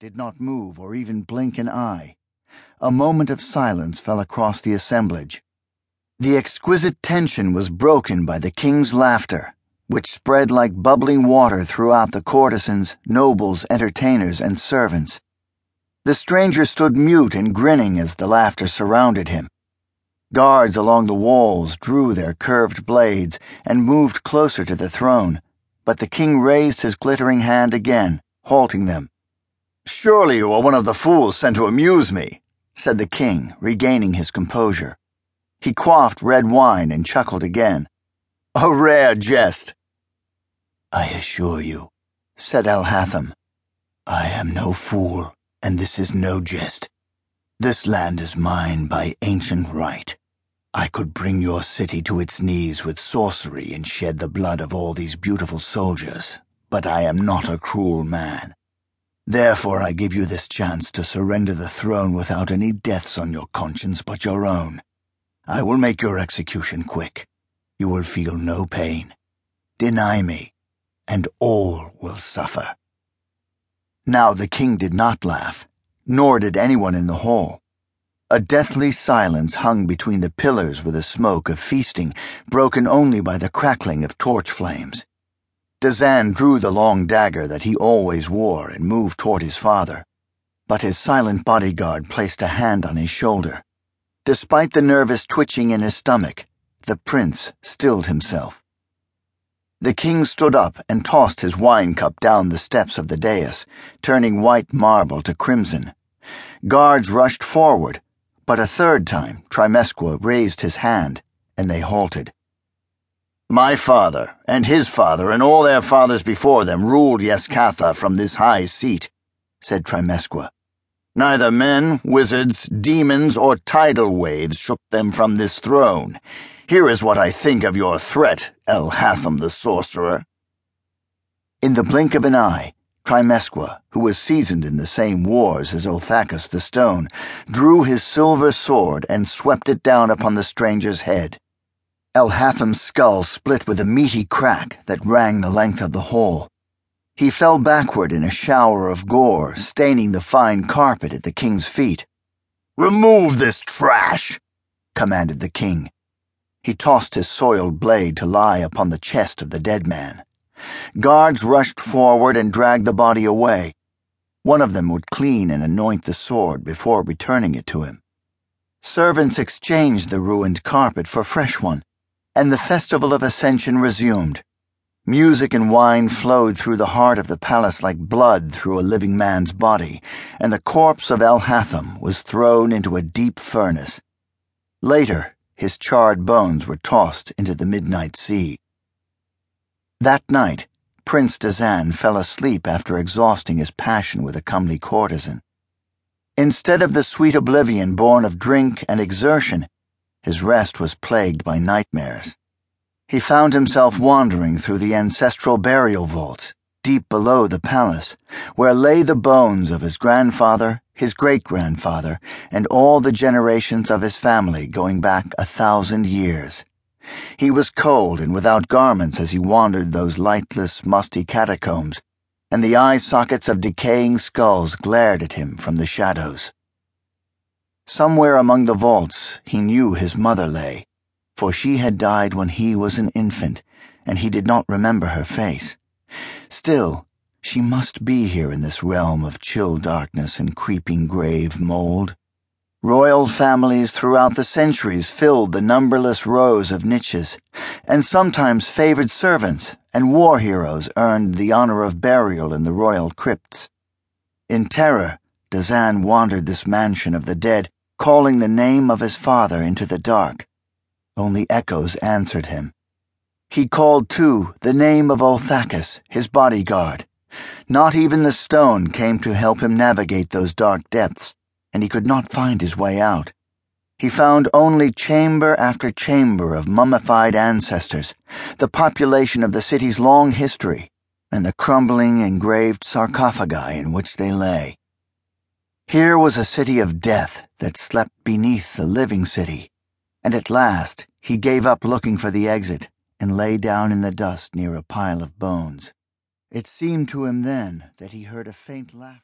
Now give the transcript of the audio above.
did not move or even blink an eye. A moment of silence fell across the assemblage. The exquisite tension was broken by the king's laughter, which spread like bubbling water throughout the courtesans, nobles, entertainers, and servants. The stranger stood mute and grinning as the laughter surrounded him. Guards along the walls drew their curved blades and moved closer to the throne, but the king raised his glittering hand again, halting them. Surely you are one of the fools sent to amuse me, said the king, regaining his composure. He quaffed red wine and chuckled again. A rare jest. I assure you, said Elhatham, I am no fool, and this is no jest. This land is mine by ancient right. I could bring your city to its knees with sorcery and shed the blood of all these beautiful soldiers, but I am not a cruel man. Therefore, I give you this chance to surrender the throne without any deaths on your conscience but your own. I will make your execution quick. You will feel no pain. Deny me, and all will suffer. Now the king did not laugh nor did anyone in the hall. A deathly silence hung between the pillars with a smoke of feasting, broken only by the crackling of torch flames. D'zan drew the long dagger that he always wore and moved toward his father, but his silent bodyguard placed a hand on his shoulder. Despite the nervous twitching in his stomach, the prince stilled himself. The king stood up and tossed his wine cup down the steps of the dais, turning white marble to crimson. Guards rushed forward, but a third time Trimesqua raised his hand, and they halted. My father, and his father, and all their fathers before them ruled Yaskatha from this high seat, said Trimesqua. Neither men, wizards, demons, or tidal waves shook them from this throne. Here is what I think of your threat, Elhatham the sorcerer. In the blink of an eye, Trimesqua, who was seasoned in the same wars as Olthacus the Stone, drew his silver sword and swept it down upon the stranger's head. Elhatham's skull split with a meaty crack that rang the length of the hall. He fell backward in a shower of gore, staining the fine carpet at the king's feet. Remove this trash, commanded the king. He tossed his soiled blade to lie upon the chest of the dead man. Guards rushed forward and dragged the body away. One of them would clean and anoint the sword before returning it to him. Servants exchanged the ruined carpet for fresh one, and the festival of Ascension resumed. Music and wine flowed through the heart of the palace like blood through a living man's body, and the corpse of Elhatham was thrown into a deep furnace. Later, his charred bones were tossed into the midnight sea. That night, Prince D'zan fell asleep after exhausting his passion with a comely courtesan. Instead of the sweet oblivion born of drink and exertion, his rest was plagued by nightmares. He found himself wandering through the ancestral burial vaults, deep below the palace, where lay the bones of his grandfather, his great grandfather, and all the generations of his family going back a thousand years. He was cold and without garments as he wandered those lightless, musty catacombs, and the eye sockets of decaying skulls glared at him from the shadows. Somewhere among the vaults he knew his mother lay, for she had died when he was an infant, and he did not remember her face. Still, she must be here in this realm of chill darkness and creeping grave mold. Royal families throughout the centuries filled the numberless rows of niches, and sometimes favored servants and war heroes earned the honor of burial in the royal crypts. In terror, D'zan wandered this mansion of the dead, calling the name of his father into the dark. Only echoes answered him. He called, too, the name of Olthacus, his bodyguard. Not even the stone came to help him navigate those dark depths and he could not find his way out. He found only chamber after chamber of mummified ancestors, the population of the city's long history, and the crumbling engraved sarcophagi in which they lay. Here was a city of death that slept beneath the living city, and at last he gave up looking for the exit and lay down in the dust near a pile of bones. It seemed to him then that he heard a faint laugh.